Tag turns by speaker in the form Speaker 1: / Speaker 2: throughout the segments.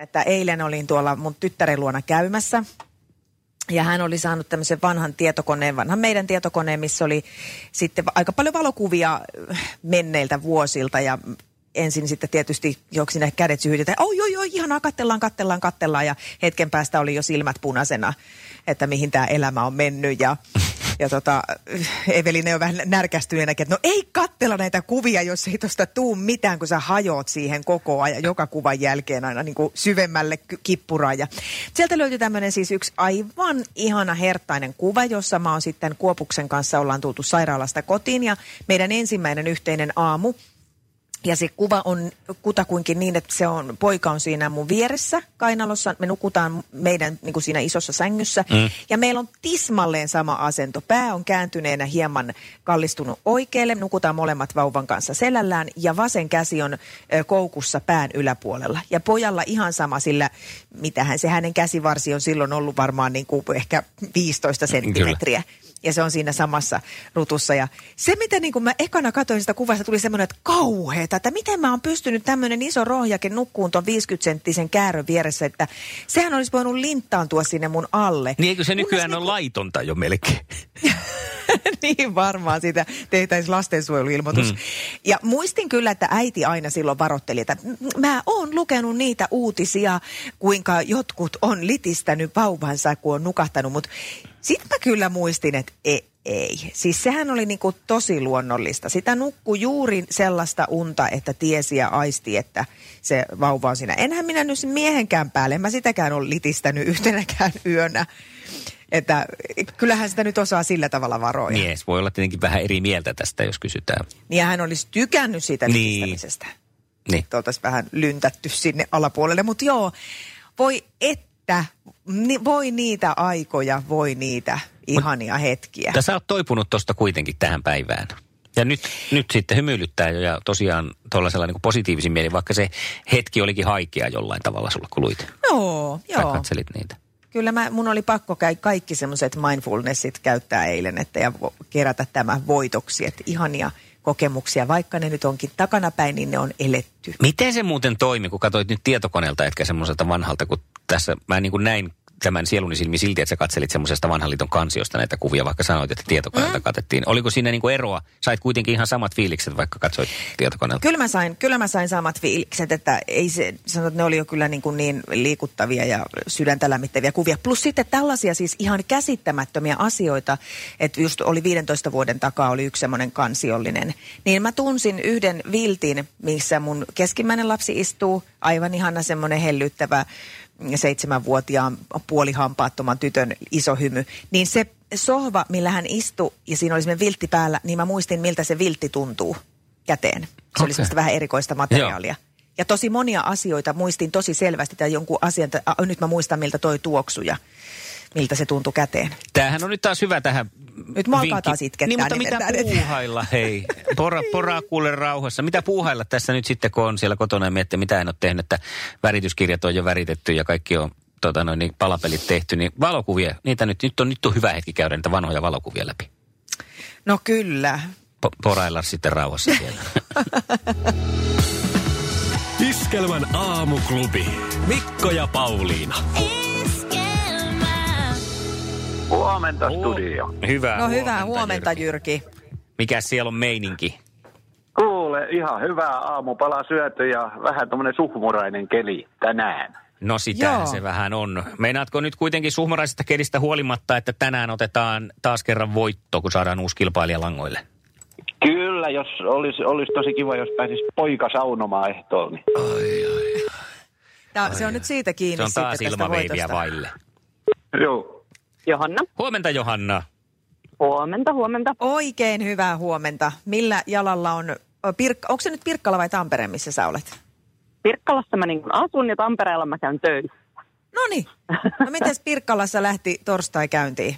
Speaker 1: Että eilen olin tuolla mun tyttären luona käymässä. Ja hän oli saanut tämmöisen vanhan tietokoneen, vanhan meidän tietokoneen, missä oli sitten aika paljon valokuvia äh, menneiltä vuosilta. Ja ensin sitten tietysti joksi ne kädet syhytetään. Oi, oi, oi, ihanaa, kattellaan, kattellaan, kattellaan. Ja hetken päästä oli jo silmät punaisena, että mihin tämä elämä on mennyt. Ja, ja tota, Evelina on vähän närkästyneenäkin, että no ei kattella näitä kuvia, jos ei tuosta tuu mitään, kun sä hajoat siihen koko ajan, joka kuvan jälkeen aina niin kuin syvemmälle kippuraan. Ja sieltä löytyi tämmöinen siis yksi aivan ihana hertainen kuva, jossa mä oon sitten Kuopuksen kanssa ollaan tultu sairaalasta kotiin ja meidän ensimmäinen yhteinen aamu ja se kuva on kutakuinkin niin, että se on, poika on siinä mun vieressä kainalossa. Me nukutaan meidän niin kuin siinä isossa sängyssä. Mm. Ja meillä on tismalleen sama asento. Pää on kääntyneenä hieman kallistunut oikealle. Nukutaan molemmat vauvan kanssa selällään. Ja vasen käsi on ö, koukussa pään yläpuolella. Ja pojalla ihan sama, sillä mitähän se hänen käsivarsi on silloin ollut varmaan niin kuin ehkä 15 senttimetriä ja se on siinä samassa rutussa. Ja se, mitä niin kun mä ekana katsoin sitä kuvasta, tuli semmoinen, että kauheeta, että miten mä oon pystynyt tämmöinen iso rohjake nukkuun tuon 50-senttisen käärön vieressä, että sehän olisi voinut linttaantua sinne mun alle.
Speaker 2: Niin eikö se nykyään
Speaker 1: mielestä
Speaker 2: on laitonta jo melkein?
Speaker 1: niin varmaan siitä tehtäisiin lastensuojeluilmoitus. Mm. Ja muistin kyllä, että äiti aina silloin varoitteli, että "M- mä oon lukenut niitä uutisia, kuinka jotkut on litistänyt vauvansa, kun on nukahtanut. Mutta sitten mä kyllä muistin, että ei, ei. Siis sehän oli niinku tosi luonnollista. Sitä nukkui juuri sellaista unta, että tiesi ja aisti, että se vauva on siinä. Enhän minä nyt miehenkään päälle, en mä sitäkään ole litistänyt yhtenäkään yönä. Että kyllähän sitä nyt osaa sillä tavalla varoja.
Speaker 2: Mies voi olla tietenkin vähän eri mieltä tästä, jos kysytään.
Speaker 1: Niin hän olisi tykännyt siitä
Speaker 2: Niin. Niin.
Speaker 1: Oltaisiin vähän lyntätty sinne alapuolelle. Mutta joo, voi että, ni, voi niitä aikoja, voi niitä ihania hetkiä.
Speaker 2: Mutta sä oot toipunut tuosta kuitenkin tähän päivään. Ja nyt, nyt sitten hymyilyttää jo ja tosiaan tuollaisella niin positiivisin mieli, vaikka se hetki olikin haikea jollain tavalla sulla, kun luit.
Speaker 1: Joo,
Speaker 2: Tai
Speaker 1: joo.
Speaker 2: katselit niitä.
Speaker 1: Kyllä mä, mun oli pakko käy kaikki semmoiset mindfulnessit käyttää eilen, että ja kerätä tämä voitoksi, että ihania kokemuksia, vaikka ne nyt onkin takanapäin, niin ne on eletty.
Speaker 2: Miten se muuten toimi, kun katsoit nyt tietokoneelta, etkä semmoiselta vanhalta, kun tässä mä niin kuin näin tämän sieluni silmi silti, että sä katselit semmoisesta vanhan liiton kansiosta näitä kuvia, vaikka sanoit, että tietokoneelta mm. katettiin. Oliko siinä niin kuin eroa? Sait kuitenkin ihan samat fiilikset, vaikka katsoit tietokoneelta?
Speaker 1: Kyllä mä sain, kyllä mä sain samat fiilikset, että ei se, sanot, että ne oli jo kyllä niin, kuin niin liikuttavia ja sydäntä lämmittäviä kuvia. Plus sitten tällaisia siis ihan käsittämättömiä asioita, että just oli 15 vuoden takaa oli yksi semmoinen kansiollinen. Niin mä tunsin yhden viltin, missä mun keskimmäinen lapsi istuu, aivan ihana semmoinen hellyttävä seitsemänvuotiaan puolihampaattoman tytön iso hymy. Niin se sohva, millä hän istui ja siinä oli semmoinen viltti päällä, niin mä muistin, miltä se viltti tuntuu käteen. Se okay. oli semmoista vähän erikoista materiaalia. Ja tosi monia asioita muistin tosi selvästi, tai jonkun asian, että nyt mä muistan, miltä toi tuoksu ja miltä se tuntui käteen.
Speaker 2: Tämähän on nyt taas hyvä tähän
Speaker 1: Nyt mua alkaa taas itkettää
Speaker 2: Niin, mutta mitä
Speaker 1: nimeltään, että-
Speaker 2: puuhailla, hei. Pora, poraa kuule rauhassa. Mitä puuhailla tässä nyt sitten, kun on siellä kotona ja miettii, mitä en ole tehnyt, että värityskirjat on jo väritetty ja kaikki on tota noin, niin palapelit tehty, niin valokuvia, niitä nyt, nyt on, nyt on hyvä hetki käydä niitä vanhoja valokuvia läpi.
Speaker 1: No kyllä.
Speaker 2: Po- porailla sitten rauhassa siellä.
Speaker 3: Iskelmän aamuklubi. Mikko ja Pauliina.
Speaker 4: Huomenta studio.
Speaker 2: Hyvää
Speaker 1: No hyvää huomenta, Jyrki.
Speaker 2: Mikä siellä on meininki?
Speaker 4: Kuule, ihan hyvää aamupala syöty ja vähän tämmönen suhmurainen keli tänään.
Speaker 2: No
Speaker 1: Joo.
Speaker 2: se vähän on. Meinaatko nyt kuitenkin suhmuraisesta kelistä huolimatta, että tänään otetaan taas kerran voitto, kun saadaan uusi kilpailija langoille?
Speaker 4: Kyllä, jos olisi, olisi tosi kiva, jos pääsis poika saunomaan ehtoon. Niin.
Speaker 1: Tää, se on nyt siitä kiinni
Speaker 2: Se on taas ilmaveiviä vaille.
Speaker 4: Joo.
Speaker 5: Johanna.
Speaker 2: Huomenta Johanna.
Speaker 5: Huomenta, huomenta.
Speaker 1: Oikein hyvää huomenta. Millä jalalla on, Pirk- onko se nyt Pirkkala vai Tampere, missä sä olet?
Speaker 5: Pirkkalassa mä niin asun ja Tampereella mä käyn töissä.
Speaker 1: No niin. No mites Pirkkalassa lähti torstai käyntiin?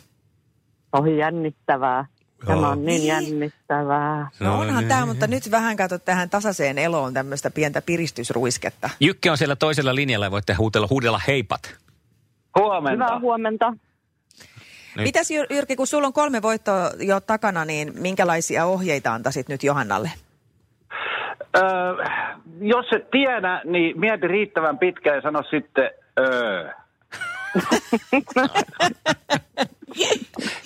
Speaker 5: Ohi jännittävää. Tämä
Speaker 2: Joo.
Speaker 5: on niin
Speaker 1: Niin.
Speaker 5: jännittävää.
Speaker 1: No onhan tämä, mutta nyt vähän kato tähän tasaiseen eloon tämmöistä pientä piristysruisketta.
Speaker 2: Jykke on siellä toisella linjalla ja voitte huudella, huudella heipat.
Speaker 4: Huomenta.
Speaker 5: Hyvää huomenta.
Speaker 2: Nyt.
Speaker 1: Mitäs Jyr- Jyrki, kun sulla on kolme voittoa jo takana, niin minkälaisia ohjeita antaisit nyt Johannalle?
Speaker 4: Öö, jos et tiedä, niin mieti riittävän pitkään ja sano sitten öö.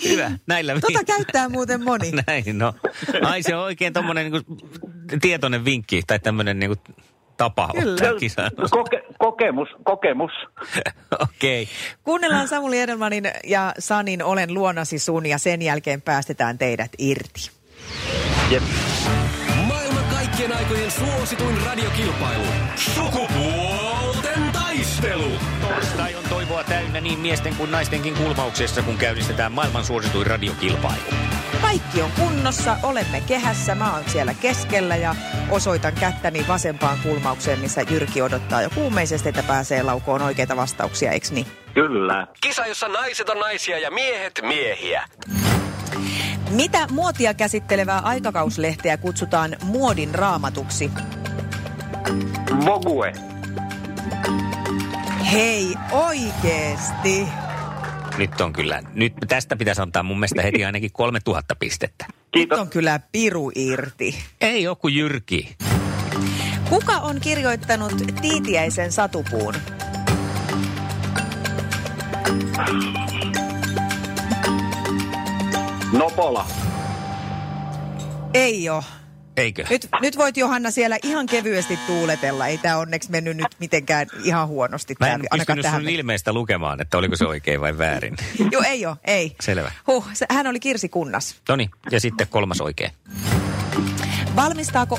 Speaker 2: Hyvä, näillä
Speaker 1: Tota käyttää muuten moni.
Speaker 2: Näin, no. Ai se on oikein tommonen niinku tietoinen vinkki tai tämmönen niinku tapa Ottaa kisaan.
Speaker 4: Koke, kokemus, kokemus.
Speaker 2: Okei. Okay.
Speaker 1: Kuunnellaan Samuli Edelmanin ja Sanin Olen luonasi sun ja sen jälkeen päästetään teidät irti.
Speaker 4: Jep.
Speaker 3: Maailman kaikkien aikojen suosituin radiokilpailu. Sukupuolten taistelu.
Speaker 2: Torstai on toivoa täynnä niin miesten kuin naistenkin kulmauksessa, kun käynnistetään maailman suosituin radiokilpailu.
Speaker 1: Kaikki on kunnossa, olemme kehässä, mä oon siellä keskellä ja osoitan kättäni vasempaan kulmaukseen, missä Jyrki odottaa jo kuumeisesti, että pääsee laukoon oikeita vastauksia, eikö niin?
Speaker 4: Kyllä.
Speaker 3: Kisa, jossa naiset on naisia ja miehet miehiä.
Speaker 1: Mitä muotia käsittelevää aikakauslehteä kutsutaan muodin raamatuksi?
Speaker 4: Vogue.
Speaker 1: Hei, oikeesti.
Speaker 2: Nyt on kyllä, nyt tästä pitäisi antaa mun mielestä heti ainakin 3000 pistettä.
Speaker 1: Nyt
Speaker 4: Kiitos.
Speaker 1: on kyllä piru irti.
Speaker 2: Ei joku Jyrki.
Speaker 1: Kuka on kirjoittanut Tiitiäisen satupuun?
Speaker 4: Nopola.
Speaker 1: Ei ole.
Speaker 2: Eikö?
Speaker 1: Nyt, nyt voit Johanna siellä ihan kevyesti tuuletella. Ei tämä onneksi mennyt nyt mitenkään ihan huonosti.
Speaker 2: Mä en pystynyt
Speaker 1: tähän
Speaker 2: sun ilmeistä lukemaan, että oliko se oikein vai väärin.
Speaker 1: Joo, ei ole, ei.
Speaker 2: Selvä.
Speaker 1: Huh, se, hän oli Kirsi Kunnas.
Speaker 2: Noniin, ja sitten kolmas oikein.
Speaker 1: Valmistaako...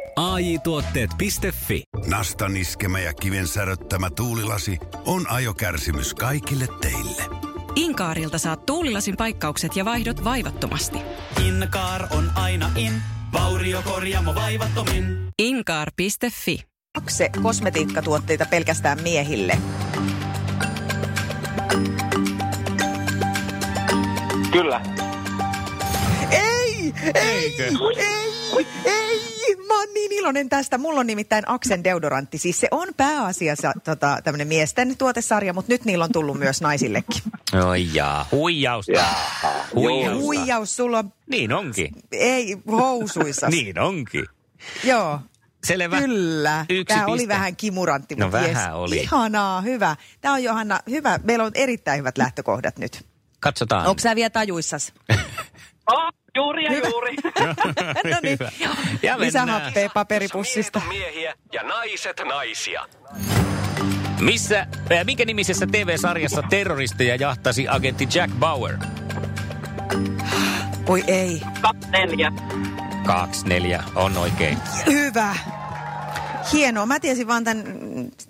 Speaker 3: AJ-tuotteet.fi.
Speaker 6: Nastan iskemä ja kiven säröttämä tuulilasi on ajokärsimys kaikille teille.
Speaker 7: Inkaarilta saat tuulilasin paikkaukset ja vaihdot vaivattomasti.
Speaker 8: Inkaar on aina in, vauriokorjaamo vaivattomin.
Speaker 7: Inkaar.fi
Speaker 1: Akse kosmetiikkatuotteita pelkästään miehille.
Speaker 4: Kyllä.
Speaker 1: Ei! Ei! Ei! Ei! Mä oon niin iloinen tästä. Mulla on nimittäin Aksen deodorantti. Siis se on pääasiassa tota, tämmöinen miesten tuotesarja, mutta nyt niillä on tullut myös naisillekin.
Speaker 2: Oi jaa, huijausta. Huijausta.
Speaker 1: Huijaus, sulla on,
Speaker 2: Niin onkin.
Speaker 1: ei housuissa.
Speaker 2: Niin onkin.
Speaker 1: Joo.
Speaker 2: Selvä.
Speaker 1: Kyllä.
Speaker 2: Yksi
Speaker 1: Tämä oli
Speaker 2: piste.
Speaker 1: vähän kimurantti,
Speaker 2: No
Speaker 1: mutta
Speaker 2: vähän
Speaker 1: jes,
Speaker 2: oli.
Speaker 1: Ihanaa, hyvä. Tämä on Johanna, hyvä. Meillä on erittäin hyvät lähtökohdat nyt.
Speaker 2: Katsotaan.
Speaker 1: Onko sä vielä tajuissas?
Speaker 5: Juuri ja juuri.
Speaker 1: no niin.
Speaker 2: Hyvä. Ja mennään.
Speaker 1: Lisähappea paperipussista.
Speaker 3: miehiä ja naiset naisia.
Speaker 2: Missä, äh, minkä nimisessä TV-sarjassa terroristeja jahtasi agentti Jack Bauer?
Speaker 1: Oi ei.
Speaker 5: Kaksi neljä.
Speaker 2: Kaksi, neljä, on oikein.
Speaker 1: Hyvä. Hienoa. Mä tiesin vaan tämän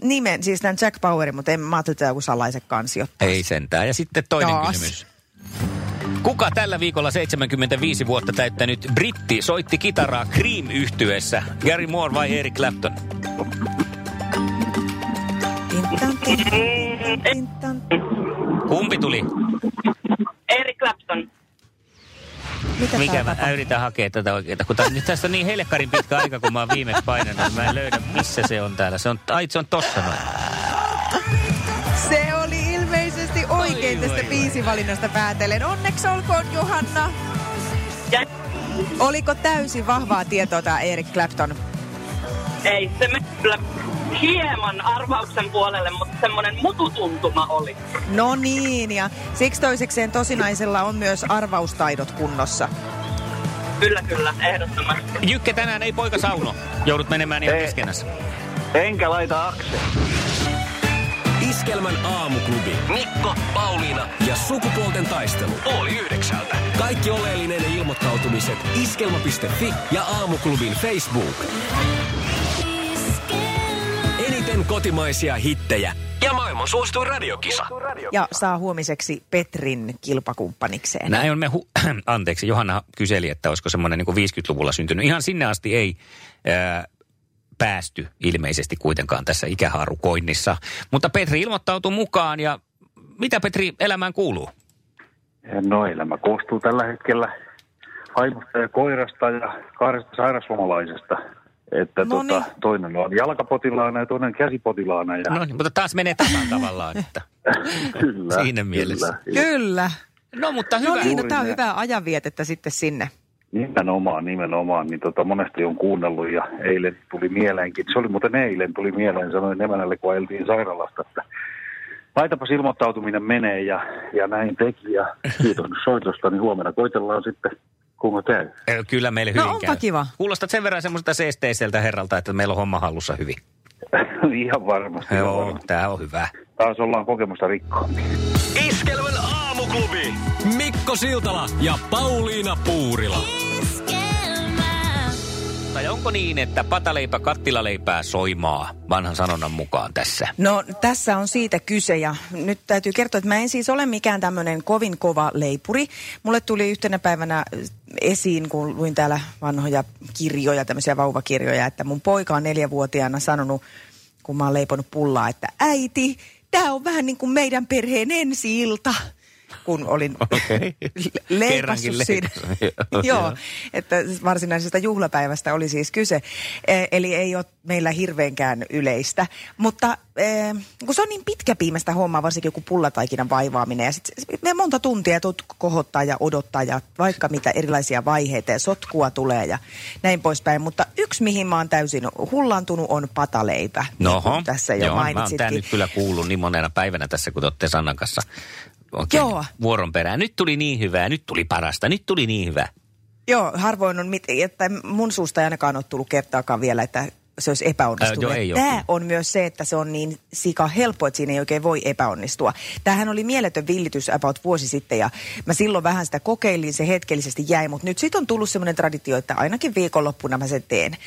Speaker 1: nimen, siis tämän Jack Powerin, mutta en mä ajattelin, että joku salaiset kansi ottaa.
Speaker 2: Ei sentään. Ja sitten toinen
Speaker 1: Taas.
Speaker 2: kysymys. Kuka tällä viikolla 75 vuotta täyttänyt britti soitti kitaraa cream yhtyeessä Gary Moore vai Eric Clapton? Kumpi tuli?
Speaker 5: Eric Clapton.
Speaker 1: Mitä
Speaker 2: Mikä mä
Speaker 1: tapahtuu?
Speaker 2: yritän hakea tätä oikeeta, kun nyt tästä on niin helkkarin pitkä aika, kun mä oon viimeksi painanut, niin mä en löydä, missä se on täällä. Se on, ai, se on tossa noin.
Speaker 1: Se oikein
Speaker 2: Oi,
Speaker 1: tästä
Speaker 2: oi,
Speaker 1: biisivalinnasta päätellen. Onneksi olkoon, Johanna.
Speaker 5: Ja
Speaker 1: Oliko täysin vahvaa tietoa tämä Eric Clapton?
Speaker 5: ei, se meni kyllä hieman arvauksen puolelle, mutta semmoinen mututuntuma oli.
Speaker 1: No niin, ja siksi toisekseen tosinaisella on myös arvaustaidot kunnossa.
Speaker 5: Kyllä, kyllä, ehdottomasti.
Speaker 2: Jykke, tänään ei poika sauno. Joudut menemään ihan keskenässä.
Speaker 4: Enkä laita akse.
Speaker 3: Iskelmän aamuklubi. Mikko, Pauliina ja sukupuolten taistelu. Oli yhdeksältä. Kaikki oleellinen ilmoittautumiset iskelma.fi ja aamuklubin Facebook. Eniten kotimaisia hittejä ja maailman suosituin radiokisa.
Speaker 1: Ja saa huomiseksi Petrin kilpakumppanikseen.
Speaker 2: Näin on me, hu- anteeksi, Johanna kyseli, että olisiko semmoinen niin 50-luvulla syntynyt. Ihan sinne asti ei ää, päästy ilmeisesti kuitenkaan tässä ikähaarukoinnissa. Mutta Petri ilmoittautui mukaan ja mitä Petri elämään kuuluu?
Speaker 4: No elämä koostuu tällä hetkellä vaimosta ja koirasta ja kahdesta sairaslomalaisesta. Että
Speaker 1: No
Speaker 4: tota,
Speaker 1: niin.
Speaker 4: toinen on jalkapotilaana ja toinen käsipotilaana. Ja
Speaker 2: No niin, mutta taas menee tasan tavallaan. Että.
Speaker 4: kyllä,
Speaker 2: siinä mielessä.
Speaker 4: Kyllä.
Speaker 1: Kyllä.
Speaker 2: No mutta
Speaker 1: No
Speaker 2: hyvä.
Speaker 1: niin, no, tämä on hyvää ajanvietettä sitten sinne.
Speaker 4: Nimenomaan, nimenomaan. Niin tota, monesti on kuunnellut ja eilen tuli mieleenkin. Se oli muuten eilen tuli mieleen, sanoin emänälle, kun ajeltiin sairaalasta, että laitapas ilmoittautuminen menee ja, ja näin teki. Ja kiitos soitosta, niin huomenna koitellaan sitten, kuinka käy.
Speaker 2: Kyllä meille
Speaker 1: No
Speaker 2: hyvin
Speaker 1: onpa
Speaker 2: käy.
Speaker 1: kiva.
Speaker 2: Kuulostat sen verran semmoista seesteiseltä herralta, että meillä on homma hallussa hyvin.
Speaker 4: ihan varmasti. ihan
Speaker 2: Joo,
Speaker 4: varmasti.
Speaker 2: tää on hyvä.
Speaker 4: Taas ollaan kokemusta rikkoa.
Speaker 3: Iskelmän aamuklubi. Mikko Siltala ja Pauliina Puurila.
Speaker 2: Tai onko niin, että pataleipä kattilaleipää soimaa vanhan sanonnan mukaan tässä?
Speaker 1: No tässä on siitä kyse ja nyt täytyy kertoa, että mä en siis ole mikään tämmöinen kovin kova leipuri. Mulle tuli yhtenä päivänä esiin, kun luin täällä vanhoja kirjoja, tämmöisiä vauvakirjoja, että mun poika on neljävuotiaana sanonut, kun mä oon leiponut pullaa, että äiti, tämä on vähän niin kuin meidän perheen ensi-ilta. Kun olin leikassu
Speaker 2: Kerrankin
Speaker 1: siinä. Joo, että varsinaisesta juhlapäivästä oli siis kyse. E, eli ei ole meillä hirveänkään yleistä. Mutta e, kun se on niin pitkäpiimästä hommaa, varsinkin joku pullataikinan vaivaaminen. Ja sitten me monta tuntia tuut kohottaa ja odottaa ja vaikka mitä erilaisia vaiheita ja sotkua tulee ja näin poispäin. Mutta yksi, mihin mä oon täysin hullantunut, on pataleipä.
Speaker 2: Noho,
Speaker 1: tässä jo
Speaker 2: joo, mä oon
Speaker 1: mainitsitkin.
Speaker 2: tää nyt kyllä kuullut niin monena päivänä tässä, kun te olette Sannan kanssa oikein
Speaker 1: Joo.
Speaker 2: vuoron perään. Nyt tuli niin hyvää, nyt tuli parasta, nyt tuli niin hyvä.
Speaker 1: Joo, harvoin on, mit, että mun suusta ei ainakaan ole tullut kertaakaan vielä, että se olisi epäonnistunut.
Speaker 2: Ää, joo, ei oo
Speaker 1: Tämä on myös se, että se on niin sika helppo, että siinä ei oikein voi epäonnistua. Tämähän oli mieletön villitys about vuosi sitten ja mä silloin vähän sitä kokeilin, se hetkellisesti jäi, mutta nyt siitä on tullut semmoinen traditio, että ainakin viikonloppuna mä sen teen.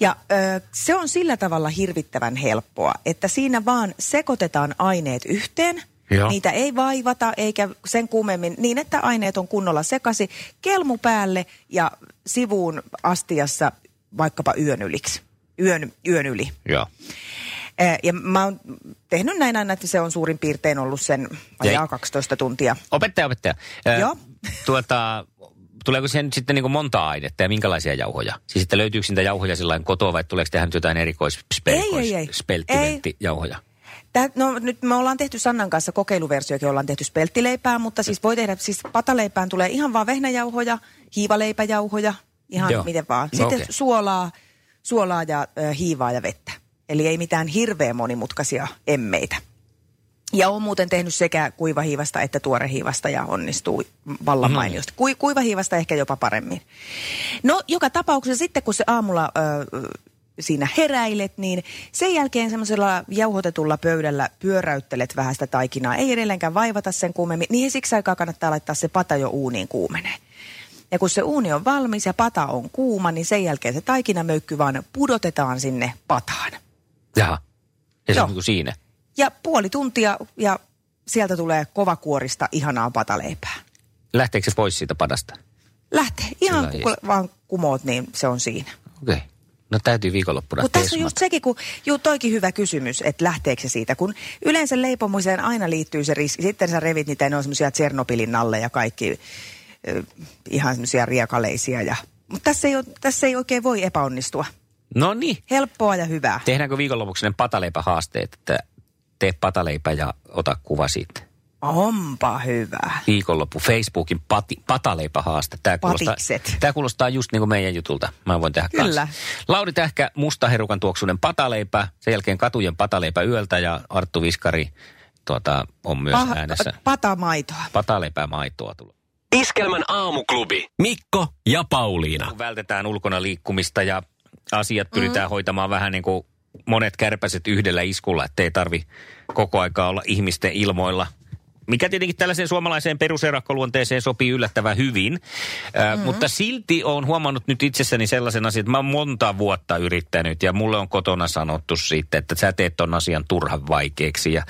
Speaker 1: Ja ö, se on sillä tavalla hirvittävän helppoa, että siinä vaan sekoitetaan aineet yhteen –
Speaker 2: Joo.
Speaker 1: Niitä ei vaivata eikä sen kummemmin niin, että aineet on kunnolla sekasi. Kelmu päälle ja sivuun astiassa vaikkapa yön yliksi. Yön, yön yli.
Speaker 2: Joo.
Speaker 1: Ja mä oon tehnyt näin aina, että se on suurin piirtein ollut sen vajaa
Speaker 2: Jäi.
Speaker 1: 12 tuntia.
Speaker 2: Opettaja, opettaja.
Speaker 1: Joo.
Speaker 2: Tuota, tuleeko siihen nyt sitten niin monta ainetta ja minkälaisia jauhoja? Siis että löytyykö niitä jauhoja sillä kotoa vai tuleeko tähän jotain erikois,
Speaker 1: Ei, ei, ei.
Speaker 2: spelttiventtijauhoja?
Speaker 1: Tää, no nyt me ollaan tehty Sannan kanssa kokeiluversiokin, ollaan tehty spelttileipää, mutta siis voi tehdä, siis pataleipään tulee ihan vaan vehnäjauhoja, hiivaleipäjauhoja, ihan
Speaker 2: Joo.
Speaker 1: miten vaan. Sitten okay. suolaa, suolaa ja äh, hiivaa ja vettä. Eli ei mitään hirveän monimutkaisia emmeitä. Ja on muuten tehnyt sekä kuivahiivasta että tuorehiivasta ja onnistuu vallan
Speaker 2: No.
Speaker 1: mainiosti. Kui, kuivahiivasta ehkä jopa paremmin. No joka tapauksessa sitten kun se aamulla ö, siinä heräilet, niin sen jälkeen semmoisella jauhotetulla pöydällä pyöräyttelet vähän sitä taikinaa. Ei edelleenkään vaivata sen kuumemmin. Niin siksi aikaa kannattaa laittaa se pata jo uuniin kuumenee. Ja kun se uuni on valmis ja pata on kuuma, niin sen jälkeen se taikinamöykky vaan pudotetaan sinne pataan.
Speaker 2: Jaha. Ja se on niin kuin siinä.
Speaker 1: Ja puoli tuntia ja sieltä tulee kovakuorista ihanaa pataleipää.
Speaker 2: Lähteekö se pois siitä padasta?
Speaker 1: Lähtee. Ihan kun vaan kumoot, niin se on siinä.
Speaker 2: Okei. Okay. No täytyy viikonloppuna
Speaker 1: Mutta tässä on just sekin, kun juu, toikin hyvä kysymys, että lähteekö se siitä. Kun yleensä leipomiseen aina liittyy se riski. Sitten sä revit niitä, ne on semmoisia Tsernobylin nalle ja kaikki ö, ihan semmoisia riekaleisia. Ja... Mutta tässä ei, ole, tässä ei oikein voi epäonnistua.
Speaker 2: No niin.
Speaker 1: Helppoa ja hyvää.
Speaker 2: Tehdäänkö viikonlopuksi ne pataleipähaasteet, että tee pataleipä ja ota kuva siitä?
Speaker 1: Onpa hyvä.
Speaker 2: Viikonloppu Facebookin pati, pataleipähaaste. Tämä kuulostaa, tämä kuulostaa just niin kuin meidän jutulta. Mä voin tehdä
Speaker 1: Kyllä.
Speaker 2: kanssa. Lauri Tähkä, mustaherukan tuoksunen pataleipä, sen jälkeen katujen pataleipä yöltä ja Arttu Viskari tuota, on myös
Speaker 1: Paha,
Speaker 2: äänessä.
Speaker 1: patamaitoa.
Speaker 2: Pataleipää maitoa tullut.
Speaker 3: Iskelmän aamuklubi. Mikko ja Pauliina.
Speaker 2: Kun vältetään ulkona liikkumista ja asiat pyritään hoitamaan vähän niin kuin monet kärpäset yhdellä iskulla, ettei tarvi koko aikaa olla ihmisten ilmoilla – mikä tietenkin tällaiseen suomalaiseen peruserakkoluonteeseen sopii yllättävän hyvin. Mm-hmm. mutta silti olen huomannut nyt itsessäni sellaisen asian, että mä oon monta vuotta yrittänyt ja mulle on kotona sanottu siitä, että sä teet ton asian turhan vaikeaksi ja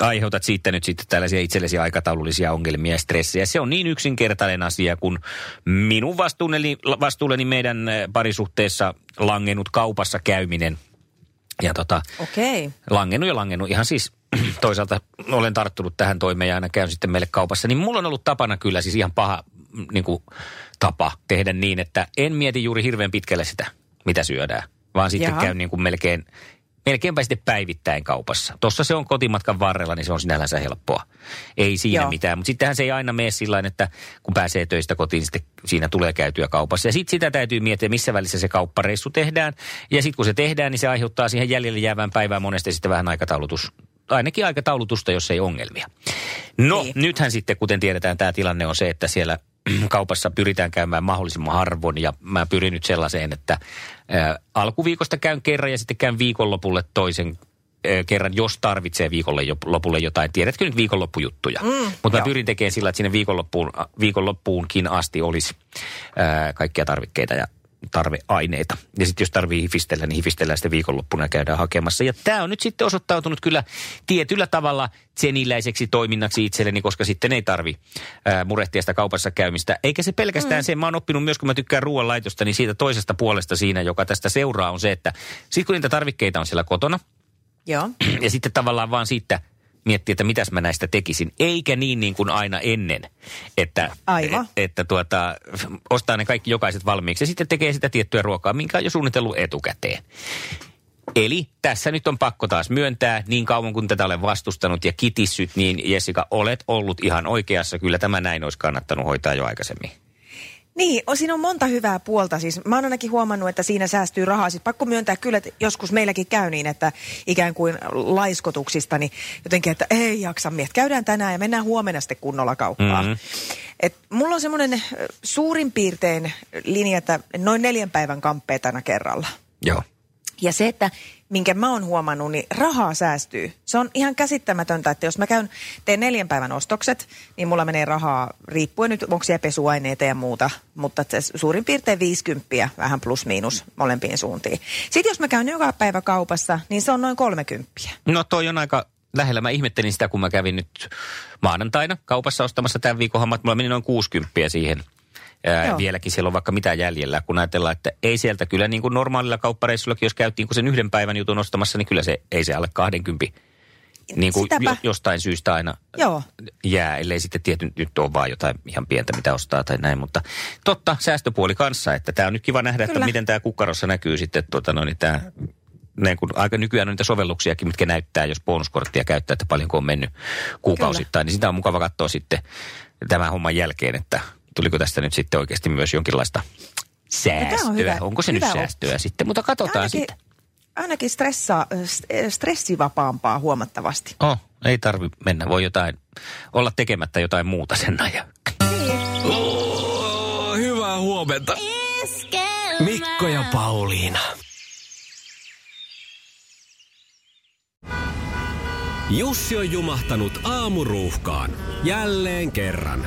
Speaker 2: aiheutat siitä nyt sitten tällaisia itsellesi aikataulullisia ongelmia ja stressejä. Se on niin yksinkertainen asia, kun minun vastuulleni, vastuulleni meidän parisuhteessa langennut kaupassa käyminen. Ja tota,
Speaker 1: Okei.
Speaker 2: langennut ja langennut ihan siis toisaalta olen tarttunut tähän toimeen ja aina käyn sitten meille kaupassa, niin mulla on ollut tapana kyllä siis ihan paha mm, niin kuin, tapa tehdä niin, että en mieti juuri hirveän pitkälle sitä, mitä syödään, vaan sitten
Speaker 1: Jaha.
Speaker 2: käyn niin kuin melkein, melkeinpä sitten päivittäin kaupassa. Tuossa se on kotimatkan varrella, niin se on sinällänsä helppoa. Ei siinä
Speaker 1: Joo.
Speaker 2: mitään, mutta sittenhän se ei aina mene sillä että kun pääsee töistä kotiin, niin sitten siinä tulee käytyä kaupassa. Ja sitten sitä täytyy miettiä, missä välissä se kauppareissu tehdään. Ja sitten kun se tehdään, niin se aiheuttaa siihen jäljelle jäävään päivään monesti sitten vähän aikataulutus, ainakin aikataulutusta, jos ei ongelmia. No,
Speaker 1: Niin.
Speaker 2: nythän sitten, kuten tiedetään, tämä tilanne on se, että siellä kaupassa pyritään käymään mahdollisimman harvoin ja mä pyrin nyt sellaiseen, että ää, alkuviikosta käyn kerran ja sitten käyn viikonlopulle toisen ää, kerran, jos tarvitsee viikonlopulle jotain. Tiedätkö nyt viikonloppujuttuja? Mm, Mutta mä
Speaker 1: joo.
Speaker 2: pyrin tekemään sillä, että sinne viikonloppuun, viikonloppuunkin asti olisi ää, kaikkia tarvikkeita ja tarveaineita. Ja sitten jos tarvii hifistellä, niin hifistellään sitten viikonloppuna ja käydään hakemassa. Ja tämä on nyt sitten osoittautunut kyllä tietyllä tavalla seniläiseksi toiminnaksi itselleni, koska sitten ei tarvi ää, murehtia sitä kaupassa käymistä. Eikä se pelkästään mm. se, mä oon oppinut myös, kun mä tykkään ruoanlaitosta, niin siitä toisesta puolesta siinä, joka tästä seuraa, on se, että sitten kun niitä tarvikkeita on siellä kotona,
Speaker 1: Joo.
Speaker 2: ja sitten tavallaan vaan siitä miettiä, että mitäs mä näistä tekisin. Eikä niin niin kuin aina ennen, että,
Speaker 1: Aivan.
Speaker 2: että tuota, ostaa ne kaikki jokaiset valmiiksi ja sitten tekee sitä tiettyä ruokaa, minkä on jo suunnitellut etukäteen. Eli tässä nyt on pakko taas myöntää, niin kauan kuin tätä olen vastustanut ja kitissyt, niin Jessica, olet ollut ihan oikeassa. Kyllä tämä näin olisi kannattanut hoitaa jo aikaisemmin.
Speaker 1: Niin, siinä on monta hyvää puolta. Siis mä oon ainakin huomannut, että siinä säästyy rahaa. Siis pakko myöntää kyllä, että joskus meilläkin käy niin, että ikään kuin laiskotuksista, niin jotenkin, että ei jaksa miettiä. Käydään tänään ja mennään huomenna sitten kunnolla kauppaan.
Speaker 2: Mhm.
Speaker 1: Et mulla on semmoinen suurin piirtein linja, että noin neljän päivän kamppeet aina kerralla.
Speaker 2: Joo.
Speaker 1: Ja se, että minkä mä oon huomannut, niin rahaa säästyy. Se on ihan käsittämätöntä, että jos mä käyn, teen neljän päivän ostokset, niin mulla menee rahaa, riippuen nyt, onko siellä pesuaineita ja muuta, mutta se suurin piirtein 50, vähän plus miinus molempiin suuntiin. Sitten jos mä käyn joka päivä kaupassa, niin se on noin 30.
Speaker 2: No toi on aika lähellä. Mä ihmettelin sitä, kun mä kävin nyt maanantaina kaupassa ostamassa tämän viikon hommat. Mulla meni noin 60 siihen. Ää,
Speaker 1: Joo.
Speaker 2: vieläkin siellä on vaikka mitä jäljellä, kun ajatellaan, että ei sieltä kyllä niin kuin normaalilla kauppareissullakin, jos käytiin kun sen yhden päivän jutun ostamassa, niin kyllä se ei se alle 20 niin kuin jo, jostain syystä aina
Speaker 1: Joo.
Speaker 2: jää, ellei sitten tietty nyt ole vaan jotain ihan pientä, mitä ostaa tai näin. Mutta totta, säästöpuoli kanssa, että tämä on nyt kiva nähdä,
Speaker 1: Kyllä.
Speaker 2: että miten tämä kukkarossa näkyy sitten tuota, no, niin tämä ne, kun aika nykyään on niitä sovelluksiakin, mitkä näyttää, jos bonuskorttia käyttää, että paljonko on mennyt kuukausittain, niin sitä on mukava katsoa sitten tämän homman jälkeen, että tuliko tästä nyt sitten oikeasti myös jonkinlaista säästöä.
Speaker 1: on hyvä-
Speaker 2: Onko se
Speaker 1: hyvä
Speaker 2: nyt
Speaker 1: oppi.
Speaker 2: säästöä sitten, mutta katsotaan
Speaker 1: Ainakin,
Speaker 2: sitten.
Speaker 1: ainakin stressaa, st- stressivapaampaa huomattavasti.
Speaker 2: Oh, ei tarvi mennä, voi jotain, olla tekemättä jotain muuta sen ajan.
Speaker 3: Oh, hyvää huomenta. Mikko ja Pauliina. Jussi on jumahtanut aamuruuhkaan. Jälleen kerran.